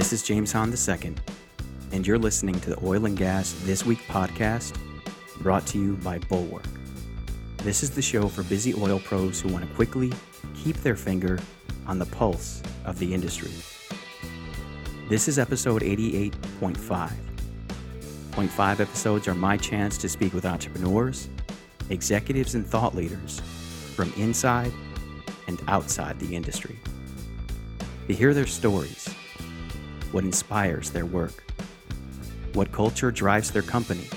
This is James Hahn II, and you're listening to the Oil and Gas This Week podcast brought to you by Bulwark. This is the show for busy oil pros who want to quickly keep their finger on the pulse of the industry. This is episode 88.5. Point five episodes are my chance to speak with entrepreneurs, executives, and thought leaders from inside and outside the industry. To hear their stories, what inspires their work, what culture drives their company,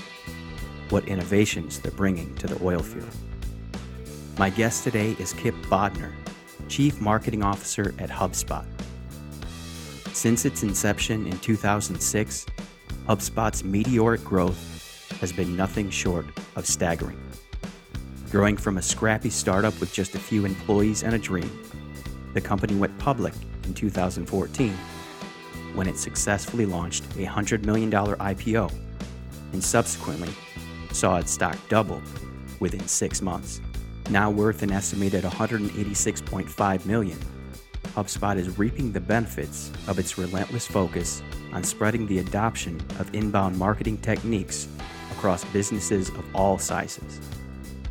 what innovations they're bringing to the oil field. My guest today is Kipp Bodnar, Chief Marketing Officer at HubSpot. Since its inception in 2006, HubSpot's meteoric growth has been nothing short of staggering. Growing from a scrappy startup with just a few employees and a dream, the company went public in 2014 when it successfully launched a $100 million IPO and subsequently saw its stock double within six months. Now worth an estimated 186.5 million, HubSpot is reaping the benefits of its relentless focus on spreading the adoption of inbound marketing techniques across businesses of all sizes.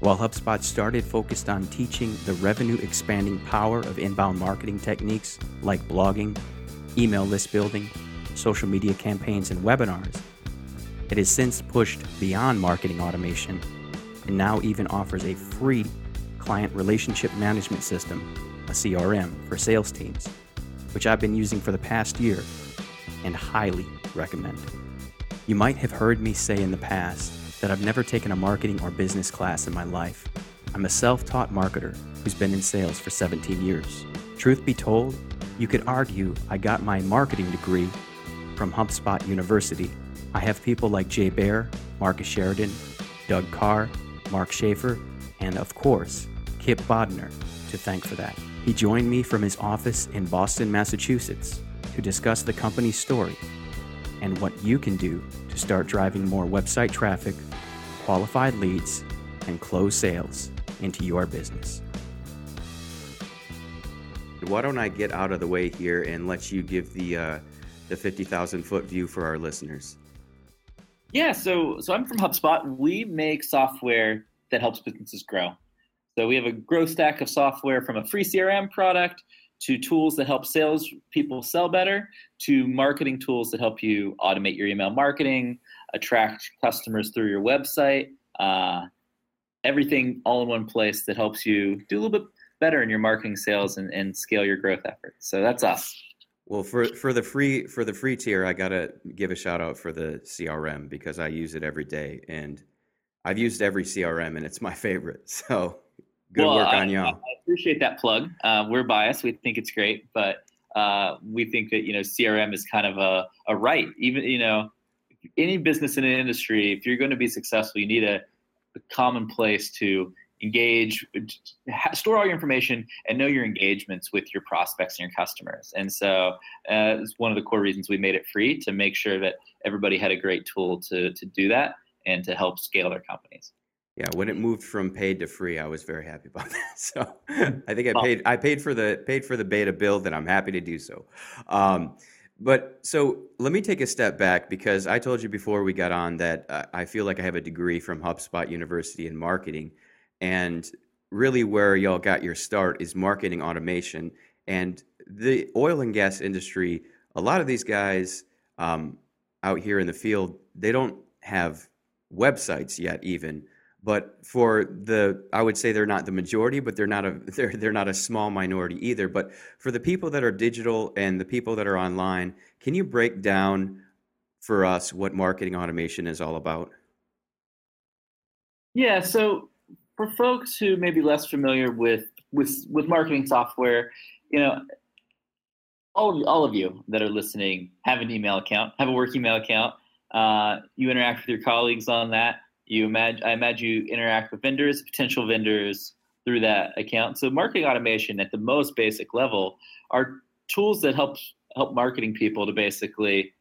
While HubSpot started focused on teaching the revenue expanding power of inbound marketing techniques like blogging, email list building, social media campaigns, and webinars, it has since pushed beyond marketing automation and now even offers a free client relationship management system, a CRM, for sales teams, which I've been using for the past year and highly recommend. You might have heard me say in the past that I've never taken a marketing or business class in my life. I'm a self taught marketer who's been in sales for 17 years. Truth be told, you could argue I got my marketing degree from HubSpot University. I have people like Jay Baer, Marcus Sheridan, Doug Carr, Mark Schaefer, and of course, Kipp Bodnar to thank for that. He joined me from his office in Boston, Massachusetts to discuss the company's story and what you can do to start driving more website traffic qualified leads, and close sales into your business. Why don't I get out of the way here and let you give the uh, the fifty thousand foot view for our listeners? Yeah, so so I'm from HubSpot. We make software that helps businesses grow. So we have a growth stack of software from a free CRM product to tools that help sales people sell better to marketing tools that help you automate your email marketing, attract customers through your website. Uh, everything all in one place that helps you do a little bit better in your marketing sales and, and scale your growth efforts. So that's us. Well, for for the free for the free tier, I gotta give a shout out for the CRM because I use it every day, and I've used every CRM, and it's my favorite. So good well, work I, on y'all. I appreciate that plug. Uh, we're biased; we think it's great, but uh, we think that you know CRM is kind of a, a right. Even you know any business in an industry, if you're going to be successful, you need a, a common place to engage, store all your information, and know your engagements with your prospects and your customers. And so, uh, it's one of the core reasons we made it free to make sure that everybody had a great tool to to do that and to help scale their companies. Yeah, when it moved from paid to free, I was very happy about that. So I think I paid I paid for the paid for the beta build, and I'm happy to do so. Um, but so let me take a step back because I told you before we got on that uh, I feel like I have a degree from HubSpot University in marketing. And really, where y'all got your start is marketing automation. And the oil and gas industry, a lot of these guys um, out here in the field, they don't have websites yet, even. But for the i would say they're not the majority but they're not a they're, they're not a small minority either. But for the people that are digital and the people that are online can you break down for us what marketing automation is all about? Yeah so for folks who may be less familiar with with with marketing software you know all of, all of you that are listening have an email account have a work email account uh, you interact with your colleagues on that you imagine, I imagine you interact with vendors, potential vendors through that account. So marketing automation at the most basic level are tools that help help marketing people to basically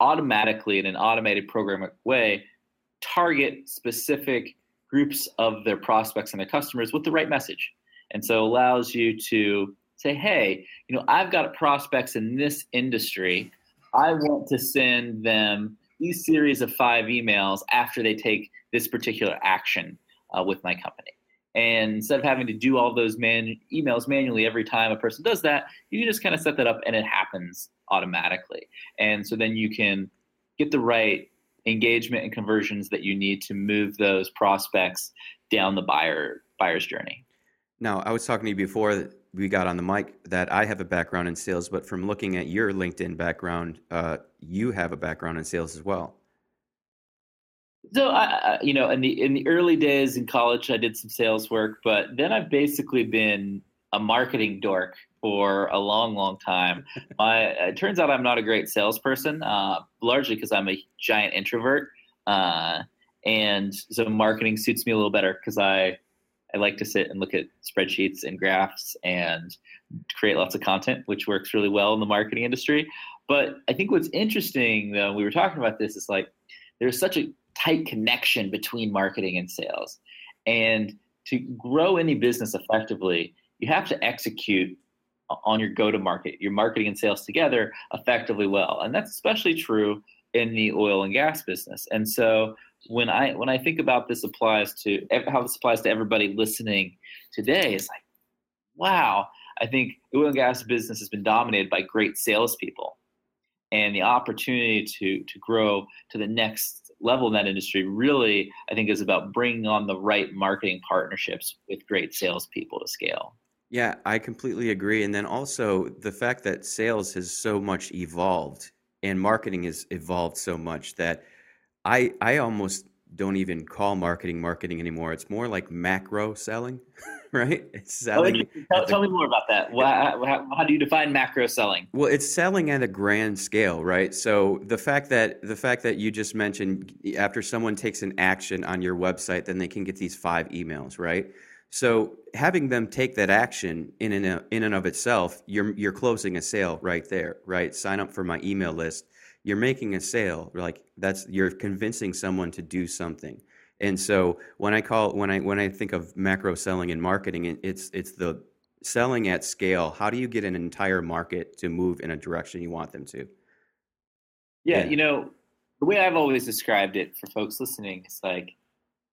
automatically in an automated programmatic way target specific groups of their prospects and their customers with the right message. And so allows you to say, hey, you know, I've got prospects in this industry. I want to send them these series of five emails after they take this particular action uh, with my company. And instead of having to do all those man- emails manually every time a person does that, you can just kind of set that up and it happens automatically. And so then you can get the right engagement and conversions that you need to move those prospects down the buyer buyer's journey. Now, I was talking to you before we got on the mic that I have a background in sales, but from looking at your LinkedIn background, uh, you have a background in sales as well. So, I, you know, in the in the early days in college, I did some sales work, but then I've basically been a marketing dork for a long, long time. My, it turns out I'm not a great salesperson, uh, largely because I'm a giant introvert, uh, and so marketing suits me a little better because I I like to sit and look at spreadsheets and graphs and create lots of content, which works really well in the marketing industry. But I think what's interesting, though, we were talking about this, is like there's such a tight connection between marketing and sales. And to grow any business effectively, you have to execute on your go to market, your marketing and sales together effectively well. And that's especially true in the oil and gas business. And so when I when I think about this applies to how this applies to everybody listening today, it's like, wow, I think the oil and gas business has been dominated by great salespeople. And the opportunity to to grow to the next level in that industry really, I think, is about bringing on the right marketing partnerships with great salespeople to scale. Yeah, I completely agree. And then also the fact that sales has so much evolved and marketing has evolved so much that I I almost don't even call marketing marketing anymore. It's more like macro selling, right? It's selling. tell, the, tell, me more about that. How, how, how, do you define macro selling? Well, it's selling at a grand scale, right? So the fact that the fact that you just mentioned after someone takes an action on your website, then they can get these five emails, right? So having them take that action in and in and of itself, you're you're closing a sale right there, right? Sign up for my email list you're making a sale like that's you're convincing someone to do something and so when i call when i when i think of macro selling and marketing it's it's the selling at scale how do you get an entire market to move in a direction you want them to yeah, yeah. you know the way i've always described it for folks listening is like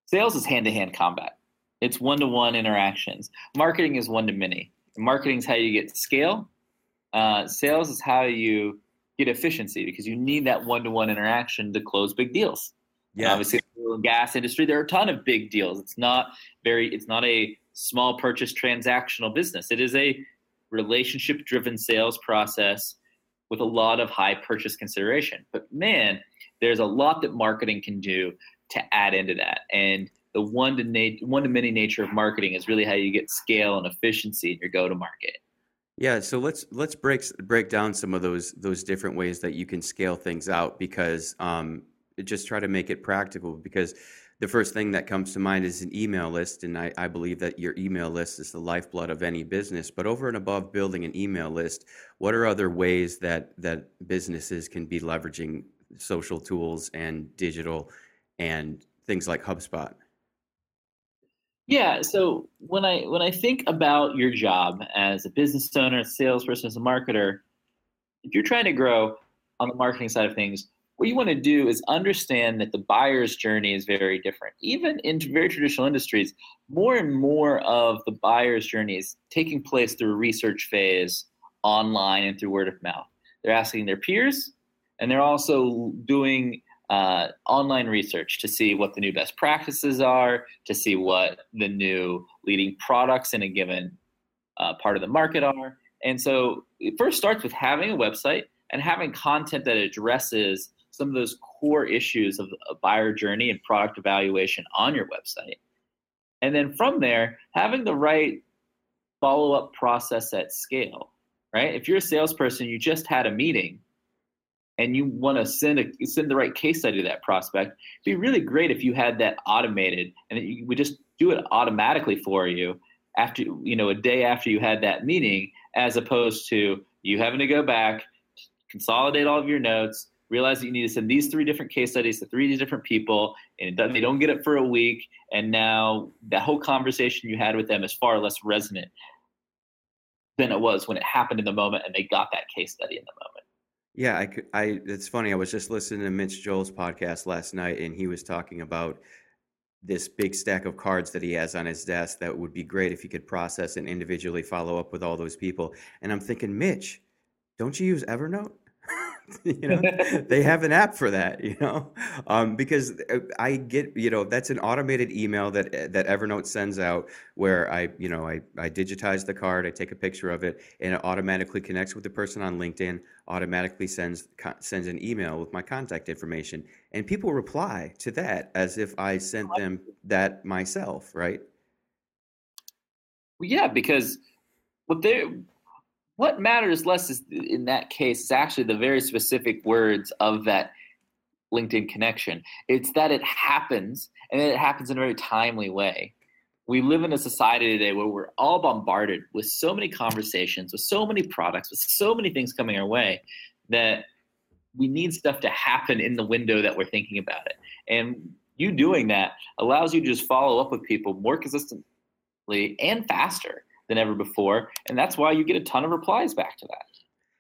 sales is hand-to-hand combat it's one-to-one interactions marketing is one-to-many marketing is how you get scale uh, sales is how you get efficiency because you need that one-to-one interaction to close big deals. Yeah. obviously, in the gas industry, there are a ton of big deals. It's not very. It's not a small purchase transactional business. It is a relationship-driven sales process with a lot of high purchase consideration. But man, there's a lot that marketing can do to add into that. And the one to na- one to many nature of marketing is really how you get scale and efficiency in your go to market. Yeah, so let's let's break break down some of those those different ways that you can scale things out because um, just try to make it practical because the first thing that comes to mind is an email list and I, I believe that your email list is the lifeblood of any business but over and above building an email list what are other ways that that businesses can be leveraging social tools and digital and things like hubspot yeah. So when I when I think about your job as a business owner, a salesperson, as a marketer, if you're trying to grow on the marketing side of things, what you want to do is understand that the buyer's journey is very different. Even in very traditional industries, more and more of the buyer's journey is taking place through a research phase online and through word of mouth. They're asking their peers, and they're also doing uh, online research to see what the new best practices are, to see what the new leading products in a given uh, part of the market are. And so it first starts with having a website and having content that addresses some of those core issues of a buyer journey and product evaluation on your website. And then from there, having the right follow up process at scale, right? If you're a salesperson, you just had a meeting and you want to send a send the right case study to that prospect, it'd be really great if you had that automated and you would just do it automatically for you after you know a day after you had that meeting, as opposed to you having to go back, consolidate all of your notes, realize that you need to send these three different case studies to three different people, and they don't get it for a week, and now that whole conversation you had with them is far less resonant than it was when it happened in the moment and they got that case study in the moment. Yeah, I, I. It's funny. I was just listening to Mitch Joel's podcast last night, and he was talking about this big stack of cards that he has on his desk that would be great if he could process and individually follow up with all those people. And I'm thinking, Mitch, don't you use Evernote? you know? They have an app for that you know? Um, because uh, i get you know that's an automated email that uh, that evernote sends out where i you know i, I digitize the card i take a picture of it and it automatically connects with the person on linkedin automatically sends sends an email with my contact information and people reply to that as if i sent them that myself right? Well, yeah because what they what matters less is in that case is actually the very specific words of that LinkedIn connection. It's that it happens and it happens in a very timely way. We live in a society today where we're all bombarded with so many conversations, with so many products, with so many things coming our way that we need stuff to happen in the window that we're thinking about it. And you doing that allows you to just follow up with people more consistently and faster than ever before. And that's why you get a ton of replies back to that.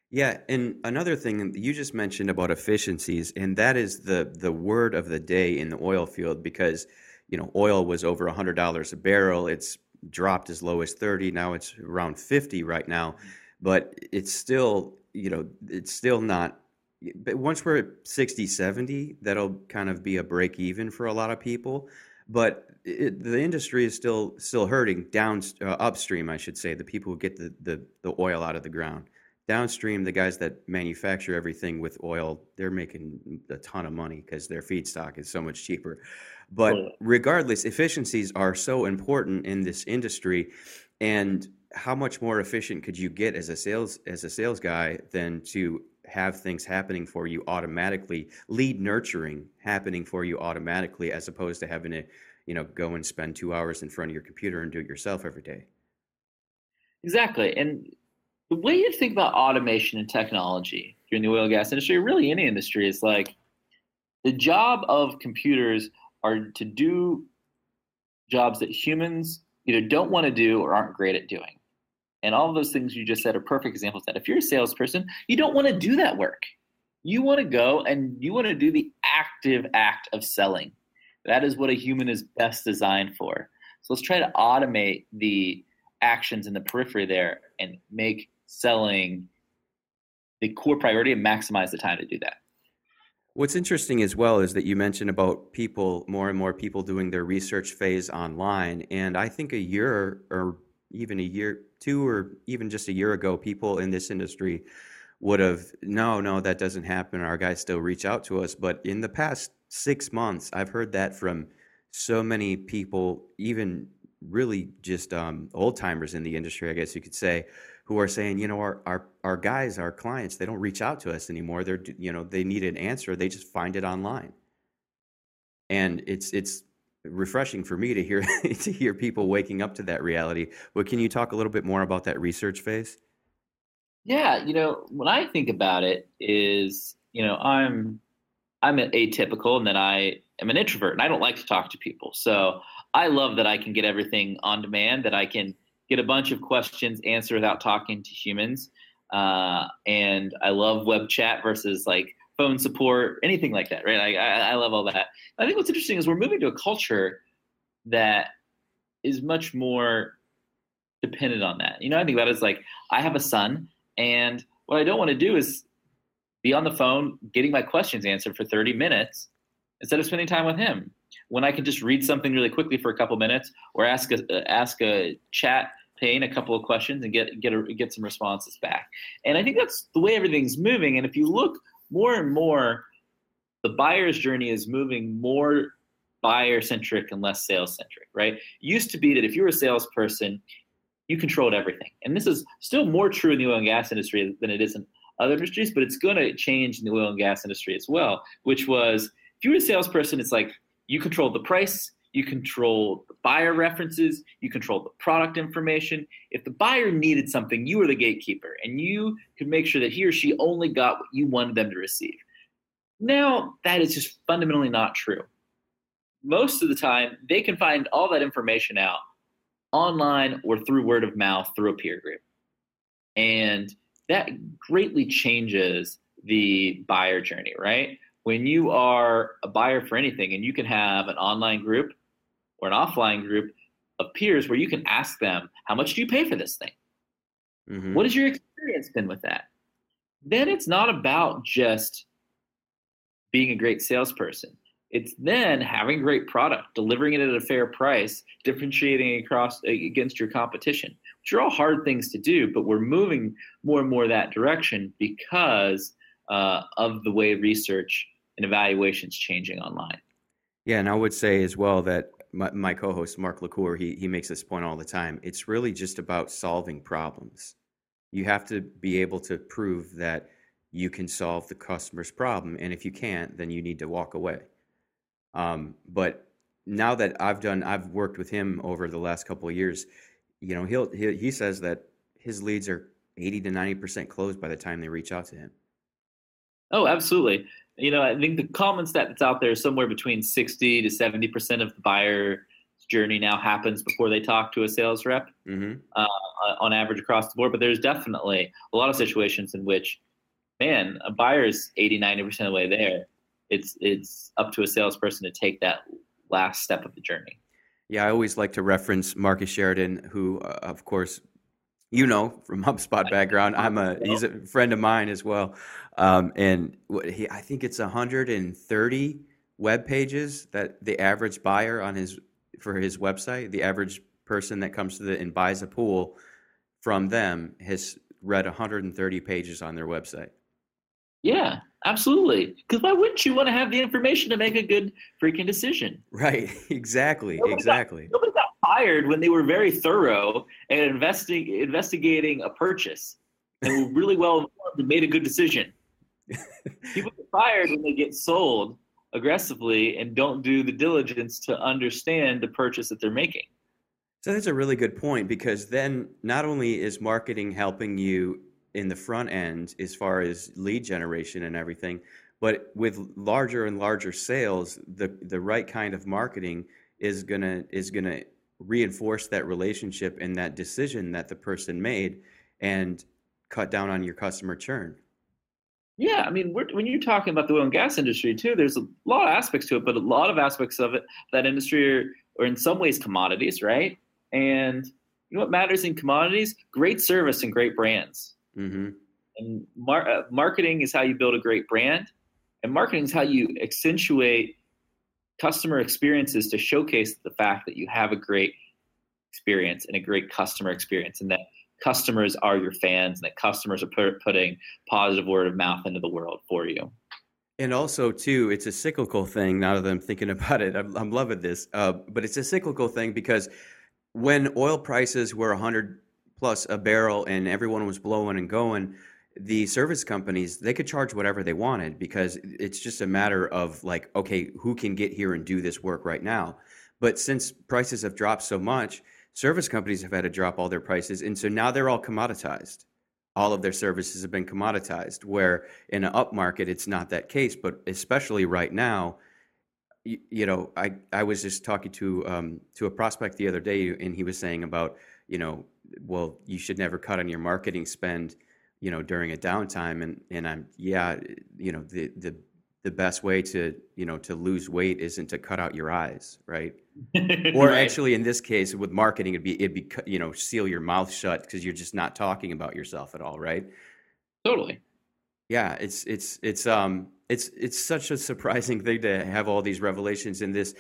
Yeah, and another thing you just mentioned about efficiencies, and that is the the word of the day in the oil field because you know oil was over hundred dollars a barrel. It's dropped as low as thirty. Now it's around fifty right now, but it's still you know it's still not. But once we're at 60, 70, that'll kind of be a break even for a lot of people. But it, the industry is still still hurting down uh, upstream, I should say, the people who get the, the, the oil out of the ground. Downstream, the guys that manufacture everything with oil, they're making a ton of money because their feedstock is so much cheaper. But regardless, efficiencies are so important in this industry, and how much more efficient could you get as a sales as a sales guy than to have things happening for you automatically, lead nurturing happening for you automatically, as opposed to having to you know go and spend two hours in front of your computer and do it yourself every day. Exactly and the way you think about automation and technology during the oil and gas industry or really any industry is like the job of computers are to do jobs that humans either don't want to do or aren't great at doing. And all those things you just said are perfect examples that. If you're a salesperson you don't want to do that work. You want to go and you want to do the active act of selling that is what a human is best designed for. So let's try to automate the actions in the periphery there and make selling the core priority and maximize the time to do that. What's interesting as well is that you mentioned about people, more and more people doing their research phase online. And I think a year or even a year, two or even just a year ago, people in this industry would have, no, no, that doesn't happen. Our guys still reach out to us. But in the past six months. I've heard that from so many people, even really just um, old timers in the industry, I guess you could say, who are saying, you know, our, our, our guys, our clients, they don't reach out to us anymore. They're, you know, they need an answer. They just find it online. And it's, it's refreshing for me to hear, to hear people waking up to that reality. But can you talk a little bit more about that research phase? Yeah. You know, when I think about it is, you know, I'm I'm atypical and then I am an introvert and I don't like to talk to people. So I love that I can get everything on demand, that I can get a bunch of questions answered without talking to humans. Uh, and I love web chat versus like phone support, anything like that, right? I, I, I love all that. I think what's interesting is we're moving to a culture that is much more dependent on that. You know, I think it as like I have a son, and what I don't want to do is be on the phone getting my questions answered for 30 minutes instead of spending time with him when I can just read something really quickly for a couple minutes or ask a, ask a chat pane a couple of questions and get get a, get some responses back. And I think that's the way everything's moving. And if you look more and more, the buyer's journey is moving more buyer centric and less sales centric. Right? It used to be that if you were a salesperson, you controlled everything, and this is still more true in the oil and gas industry than it is in other industries, but it's going to change in the oil and gas industry as well, which was if you're a salesperson, it's like you control the price, you control the buyer references, you control the product information. If the buyer needed something, you were the gatekeeper and you could make sure that he or she only got what you wanted them to receive. Now, that is just fundamentally not true. Most of the time, they can find all that information out online or through word of mouth through a peer group. And that greatly changes the buyer journey, right? When you are a buyer for anything and you can have an online group or an offline group of peers where you can ask them, how much do you pay for this thing? Mm-hmm. What has your experience been with that? Then it's not about just being a great salesperson. It's then having great product, delivering it at a fair price, differentiating across against your competition, which are all hard things to do, but we're moving more and more that direction because uh, of the way research and evaluations changing online. Yeah, and I would say as well that my, my co-host Mark LaCour, he he makes this point all the time. It's really just about solving problems. You have to be able to prove that you can solve the customer's problem, and if you can't, then you need to walk away. Um, but now that I've done, I've worked with him over the last couple of years. You know, he'll he, he says that his leads are eighty to ninety percent closed by the time they reach out to him. Oh, absolutely. You know, I think the common stat that's out there is somewhere between 60 to 70% of the buyer journey now happens before they talk to a sales rep mm-hmm. uh, on average across the board. But there's definitely a lot of situations in which, man, a buyer's 80, 90% of the way there. It's, it's up to a salesperson to take that last step of the journey. Yeah, I always like to reference Marcus Sheridan, who, uh, of course, you know from HubSpot background. I'm a he's a friend of mine as well, um, and he I think it's 130 web pages that the average buyer on his for his website, the average person that comes to the and buys a pool from them has read 130 pages on their website. Yeah, absolutely. Because why wouldn't you want to have the information to make a good freaking decision? Right. Exactly. Nobody exactly. Got, nobody got fired when they were very thorough and investing investigating a purchase and were really well informed and made a good decision. People get fired when they get sold aggressively and don't do the diligence to understand the purchase that they're making. So that's a really good point because then not only is marketing helping you in the front end as far as lead generation and everything, but with larger and larger sales, the the right kind of marketing is gonna is gonna reinforce that relationship and that decision that the person made and cut down on your customer churn. Yeah, I mean, when you're talking about the oil and gas industry too, there's a lot of aspects to it, but a lot of aspects of it that industry are, are in some ways commodities, right? And you know what matters in commodities? Great service and great brands. Mm-hmm. And mar- uh, marketing is how you build a great brand, and marketing is how you accentuate customer experiences to showcase the fact that you have a great experience and a great customer experience and that customers are your fans and that customers are put, putting positive word of mouth into the world for you. And also too it's a cyclical thing now that i'm thinking about it. I'm, I'm loving this. Uh, but it's a cyclical thing because when oil prices were 100 plus a barrel and everyone was blowing and going the service companies they could charge whatever they wanted because it's just a matter of like okay who can get here and do this work right now? But since prices have dropped so much service companies have had to drop all their prices. And so now they're all commoditized. All of their services have been commoditized where in an up market it's not that case. But especially right now you, you know i i was just talking to um to a prospect the other day and he was saying about you know well you should never cut on your marketing spend you know during a downtime. And and i'm yeah you know the the the best way to you know to lose weight isn't to cut out your eyes right? Or right. actually in this case with marketing it'd be it'd be you know seal your mouth shut because you're just not talking about yourself at all right? Totally. Yeah it's it's it's um it's it's such a surprising thing to have all these revelations in this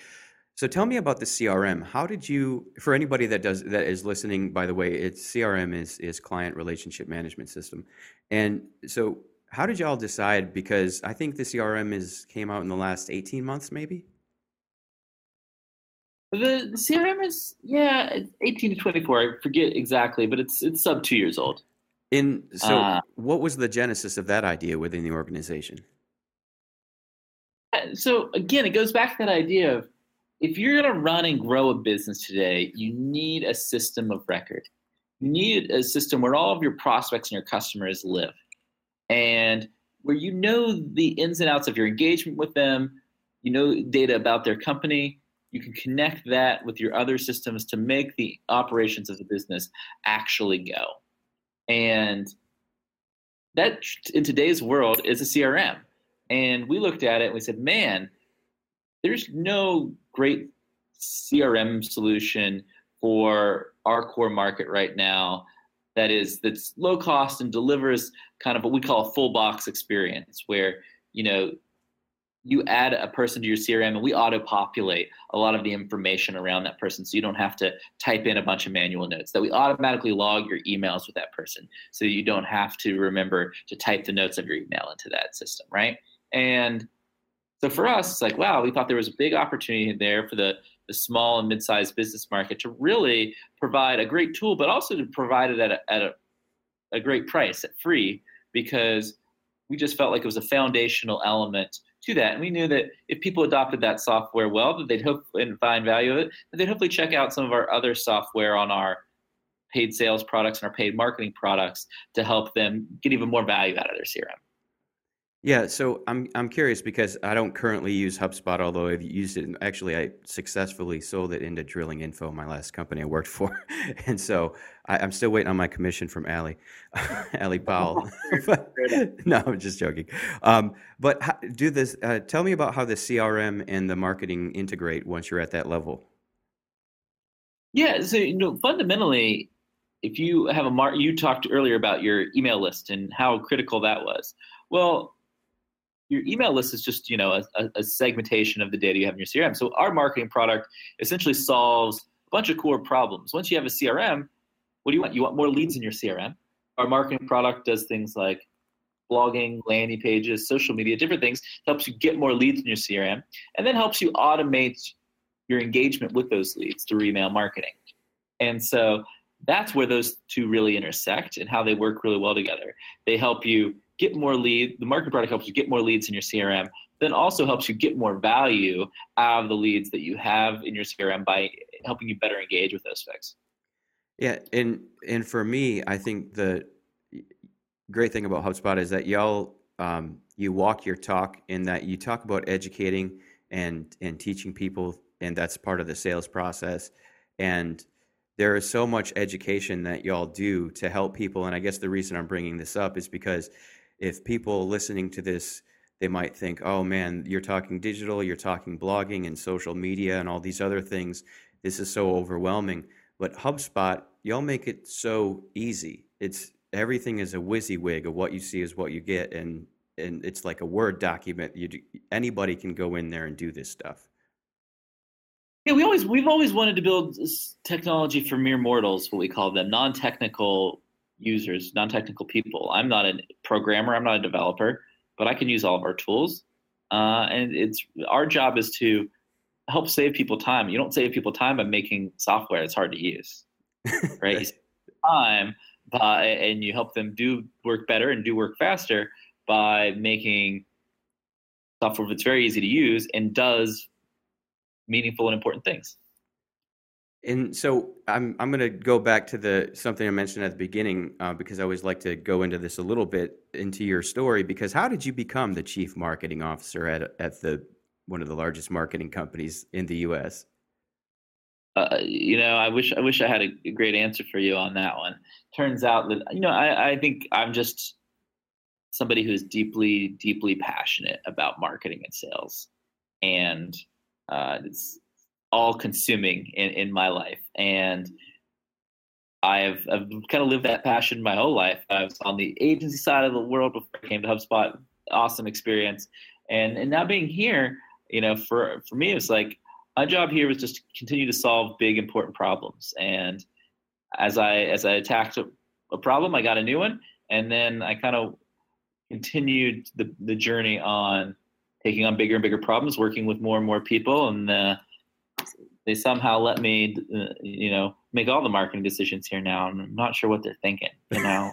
so tell me about the CRM. How did you, for anybody that does that is listening, by the way, it's CRM is is client relationship management system, and so how did y'all decide? Because I think the CRM is came out in the last eighteen months, maybe. The, the CRM is yeah, eighteen to twenty four. I forget exactly, but it's it's sub two years old. In so, uh, what was the genesis of that idea within the organization? So again, it goes back to that idea of if you're going to run and grow a business today, you need a system of record. You need a system where all of your prospects and your customers live and where you know the ins and outs of your engagement with them, you know data about their company. You can connect that with your other systems to make the operations of the business actually go. And that in today's world is a CRM. And we looked at it and we said, man, there's no great CRM solution for our core market right now that is that's low cost and delivers kind of what we call a full box experience where you know you add a person to your CRM and we auto populate a lot of the information around that person. So you don't have to type in a bunch of manual notes that we automatically log your emails with that person. So you don't have to remember to type the notes of your email into that system right and so for us it's like wow we thought there was a big opportunity there for the the small and mid-sized business market to really provide a great tool but also to provide it at a, at a, a great price at free because we just felt like it was a foundational element to that. And we knew that if people adopted that software well, that they'd hope and find value of it, that they'd hopefully check out some of our other software on our paid sales products and our paid marketing products to help them get even more value out of their CRM. Yeah, so I'm I'm curious because I don't currently use HubSpot, although I've used it. Actually, I successfully sold it into Drilling Info, my last company I worked for, and so I, am still waiting on my commission from Ali, Ali Powell. no, I'm just joking. Um, but how, do this. Uh, tell me about how the CRM and the marketing integrate once you're at that level. Yeah, so you know, fundamentally, if you have a mar- you talked earlier about your email list and how critical that was. Well, your email list is just you know a, a, segmentation of the data you have in your crm so our marketing product essentially solves a bunch of core problems. Once you have a crm what do you want? You want more leads in your crm our marketing product does things like blogging landing pages social media different things helps you get more leads in your crm and then helps you automate your engagement with those leads through email marketing. And so that's where those two really intersect and how they work really well together. They help you get more lead. The marketing product helps you get more leads in your CRM, then also helps you get more value out of the leads that you have in your CRM by helping you better engage with those folks. Yeah, and and for me, I think the great thing about HubSpot is that y'all um, you walk your talk in that you talk about educating and and teaching people, and that's part of the sales process. And there is so much education that y'all do to help people. And I guess the reason I'm bringing this up is because if people listening to this they might think oh man you're talking digital you're talking blogging and social media and all these other things. This is so overwhelming. But hubspot y'all make it so easy. It's everything is a WYSIWYG of what you see is what you get and and it's like a word document. You do, anybody can go in there and do this stuff. Yeah we always we've always wanted to build technology for mere mortals what we call them non-technical users, non-technical people. I'm not a programmer. I'm not a developer, but I can use all of our tools. Uh, and it's our job is to help save people time. You don't save people time by making software that's hard to use, right? you save time by and you help them do work better and do work faster by making software that's very easy to use and does meaningful and important things. And so I'm I'm going to go back to the something I mentioned at the beginning uh, because I always like to go into this a little bit into your story because how did you become the chief marketing officer at at the one of the largest marketing companies in the U.S. Uh, you know, I wish I wish I had a great answer for you on that one. Turns out that you know I, I think I'm just somebody who is deeply deeply passionate about marketing and sales, and uh, it's all consuming in, in my life. And I've, I've kind of lived that passion my whole life. I was on the agency side of the world before I came to HubSpot. Awesome experience. And, and now being here, you know, for, for me, it was like my job here was just to continue to solve big, important problems. And as I, as I attacked a, a problem, I got a new one. And then I kind of continued the, the journey on taking on bigger and bigger problems, working with more and more people. And, uh, they somehow let me, uh, you know, make all the marketing decisions here now. And I'm not sure what they're thinking, you know.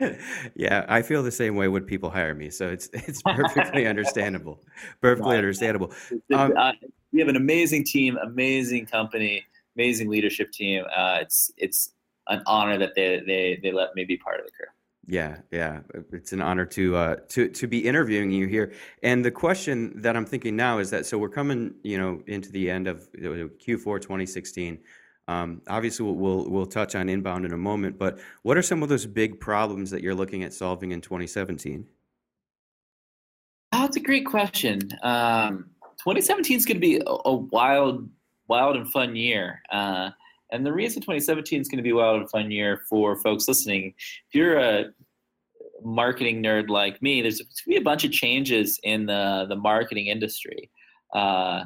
yeah, I feel the same way when people hire me, so it's it's perfectly understandable. Perfectly understandable. Um, uh, we have an amazing team, amazing company, amazing leadership team. Uh, it's it's an honor that they they they let me be part of the crew. Yeah, yeah, it's an honor to uh, to to be interviewing you here. And the question that I'm thinking now is that so we're coming, you know, into the end of Q4 2016. Um, obviously, we'll, we'll, we'll touch on inbound in a moment, but what are some of those big problems that you're looking at solving in 2017? Oh, that's a great question. Um, 2017 is going to be a, a, wild, wild and fun year. Uh, and the reason 2017 is going to be a wild and fun year for folks listening, if you're a marketing nerd like me, there's going to be a bunch of changes in the, the marketing industry. Uh,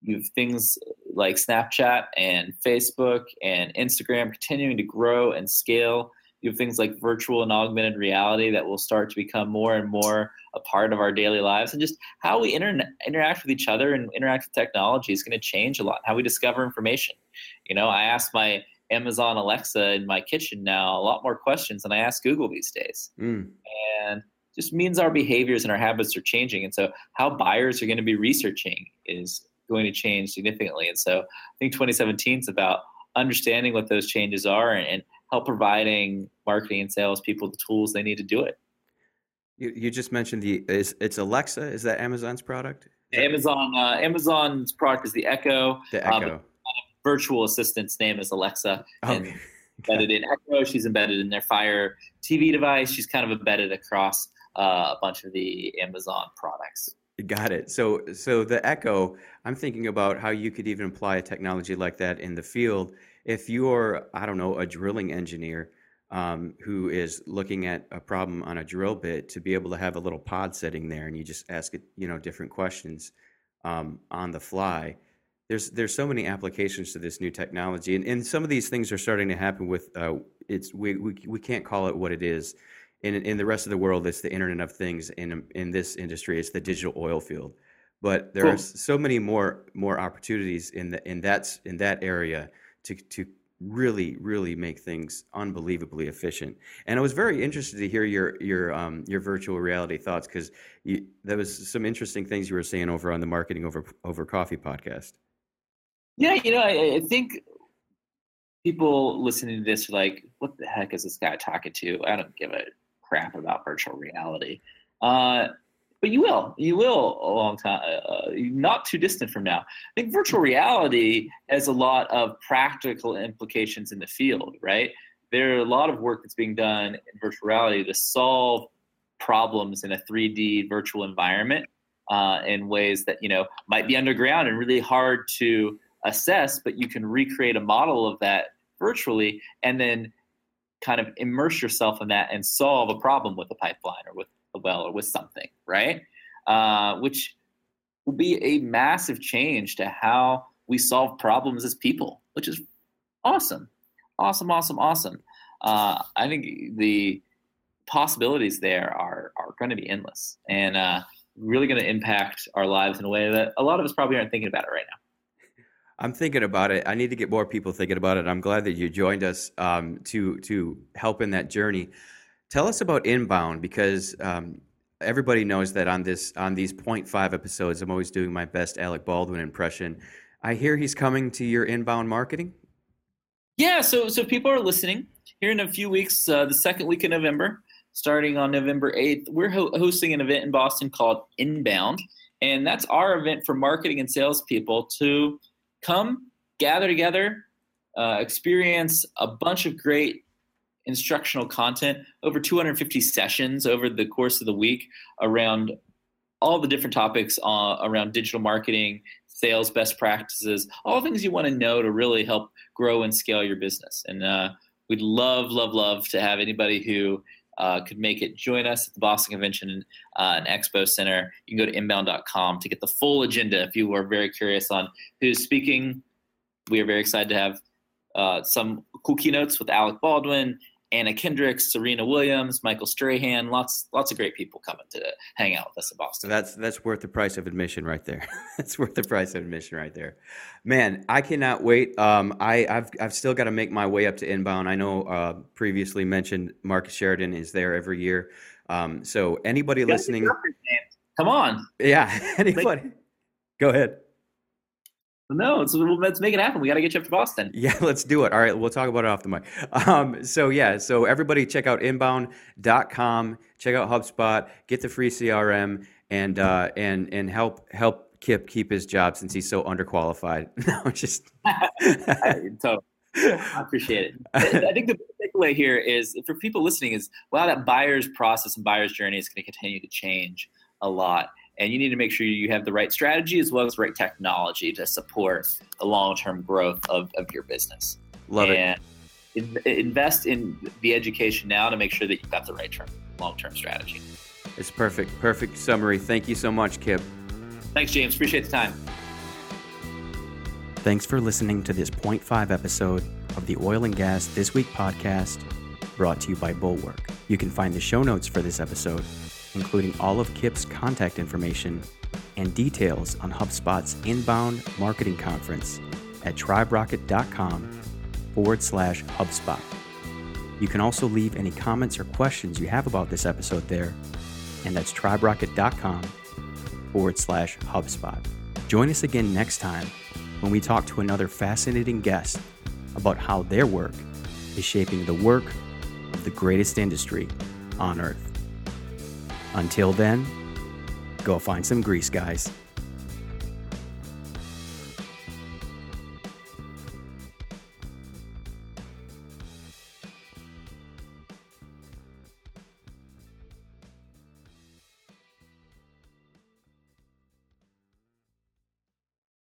you have things like Snapchat and Facebook and Instagram continuing to grow and scale. You have things like virtual and augmented reality that will start to become more and more a part of our daily lives. And just how we inter- interact with each other and interact with technology is going to change a lot. How we discover information. You know, I ask my Amazon Alexa in my kitchen now a lot more questions than I ask Google these days. Mm. And just means our behaviors and our habits are changing. And so how buyers are going to be researching is going to change significantly. And so I think 2017 is about understanding what those changes are and, and help providing marketing and sales people the tools they need to do it. You, you just mentioned the is it's Alexa. Is that Amazon's product? Amazon uh, Amazon's product is the Echo. The uh, Echo. Uh, virtual assistant's name is Alexa. Okay. And embedded in Echo. She's embedded in their Fire TV device. She's kind of embedded across uh, a bunch of the Amazon products. Got it. So, so the Echo, I'm thinking about how you could even apply a technology like that in the field. If you're, I don't know, a drilling engineer um, who is looking at a problem on a drill bit, to be able to have a little pod sitting there, and you just ask it, you know, different questions um, on the fly. There's there's so many applications to this new technology, and, and some of these things are starting to happen with. Uh, it's we, we we can't call it what it is in in the rest of the world, it's the Internet of Things. In in this industry, it's the digital oil field. But there cool. are so many more more opportunities in the in that in that area to to really really make things unbelievably efficient. And I was very interested to hear your your um, your virtual reality thoughts because there was some interesting things you were saying over on the marketing over over coffee podcast. Yeah, you know, I, I think people listening to this are like, "What the heck is this guy talking to?" I don't give a crap about virtual reality. Uh, but you will, you will a long time, uh, not too distant from now. I think virtual reality has a lot of practical implications in the field, right? There are a lot of work that's being done in virtual reality to solve problems in a 3D virtual environment uh, in ways that you know might be underground and really hard to assess, but you can recreate a model of that virtually and then kind of immerse yourself in that and solve a problem with a pipeline or with well or with something, right? Uh, which will be a massive change to how we solve problems as people, which is awesome, awesome, awesome, awesome. Uh, I think the possibilities there are are going to be endless and uh, really going to impact our lives in a way that a lot of us probably aren't thinking about it right now. I'm thinking about it. I need to get more people thinking about it. I'm glad that you joined us um, to to help in that journey. Tell us about inbound because um, everybody knows that on this on these 0.5 episodes, I'm always doing my best Alec Baldwin impression. I hear he's coming to your inbound marketing. Yeah, so so people are listening here in a few weeks. Uh, the second week of November, starting on November 8th, we're ho- hosting an event in Boston called Inbound, and that's our event for marketing and salespeople to come gather together, uh, experience a bunch of great instructional content, over 250 sessions over the course of the week around all the different topics uh, around digital marketing, sales best practices, all things you want to know to really help grow and scale your business. And uh, we'd love, love, love to have anybody who uh, could make it join us at the Boston Convention uh, and Expo Center. You can go to inbound.com to get the full agenda if you are very curious on who's speaking. We are very excited to have uh, some cool keynotes with Alec Baldwin, Anna Kendricks, Serena Williams, Michael Strahan, lots lots of great people coming to hang out with us in Boston. That's that's worth the price of admission right there. that's worth the price of admission right there. Man, I cannot wait. Um, I, have I've still got to make my way up to inbound. I know uh, previously mentioned Marcus Sheridan is there every year. Um, so anybody listening, come on. Yeah, anybody. Go ahead. No, let's, let's make it happen. We got to get you up to Boston. Yeah, let's do it. All right, we'll talk about it off the mic. Um, so yeah, so everybody check out inbound.com, check out HubSpot, get the free CRM, and uh, and and help help Kipp keep his job since he's so underqualified. no, just so I appreciate it. I think the takeaway here is for people listening is wow, that buyer's process and buyer's journey is going to continue to change a lot. And you need to make sure you have the right strategy as well as the right technology to support the long term growth of, of your business. Love and it. invest in the education now to make sure that you've got the right term, long term strategy. It's perfect. Perfect summary. Thank you so much, Kipp. Thanks, James. Appreciate the time. Thanks for listening to this Point Five episode of the Oil and Gas This Week podcast brought to you by Bulwark. You can find the show notes for this episode, including all of Kipp's contact information and details on HubSpot's inbound marketing conference at triberocket.com forward slash HubSpot. You can also leave any comments or questions you have about this episode there, and that's triberocket.com forward slash HubSpot. Join us again next time when we talk to another fascinating guest about how their work is shaping the work of the greatest industry on earth. Until then, go find some grease, guys.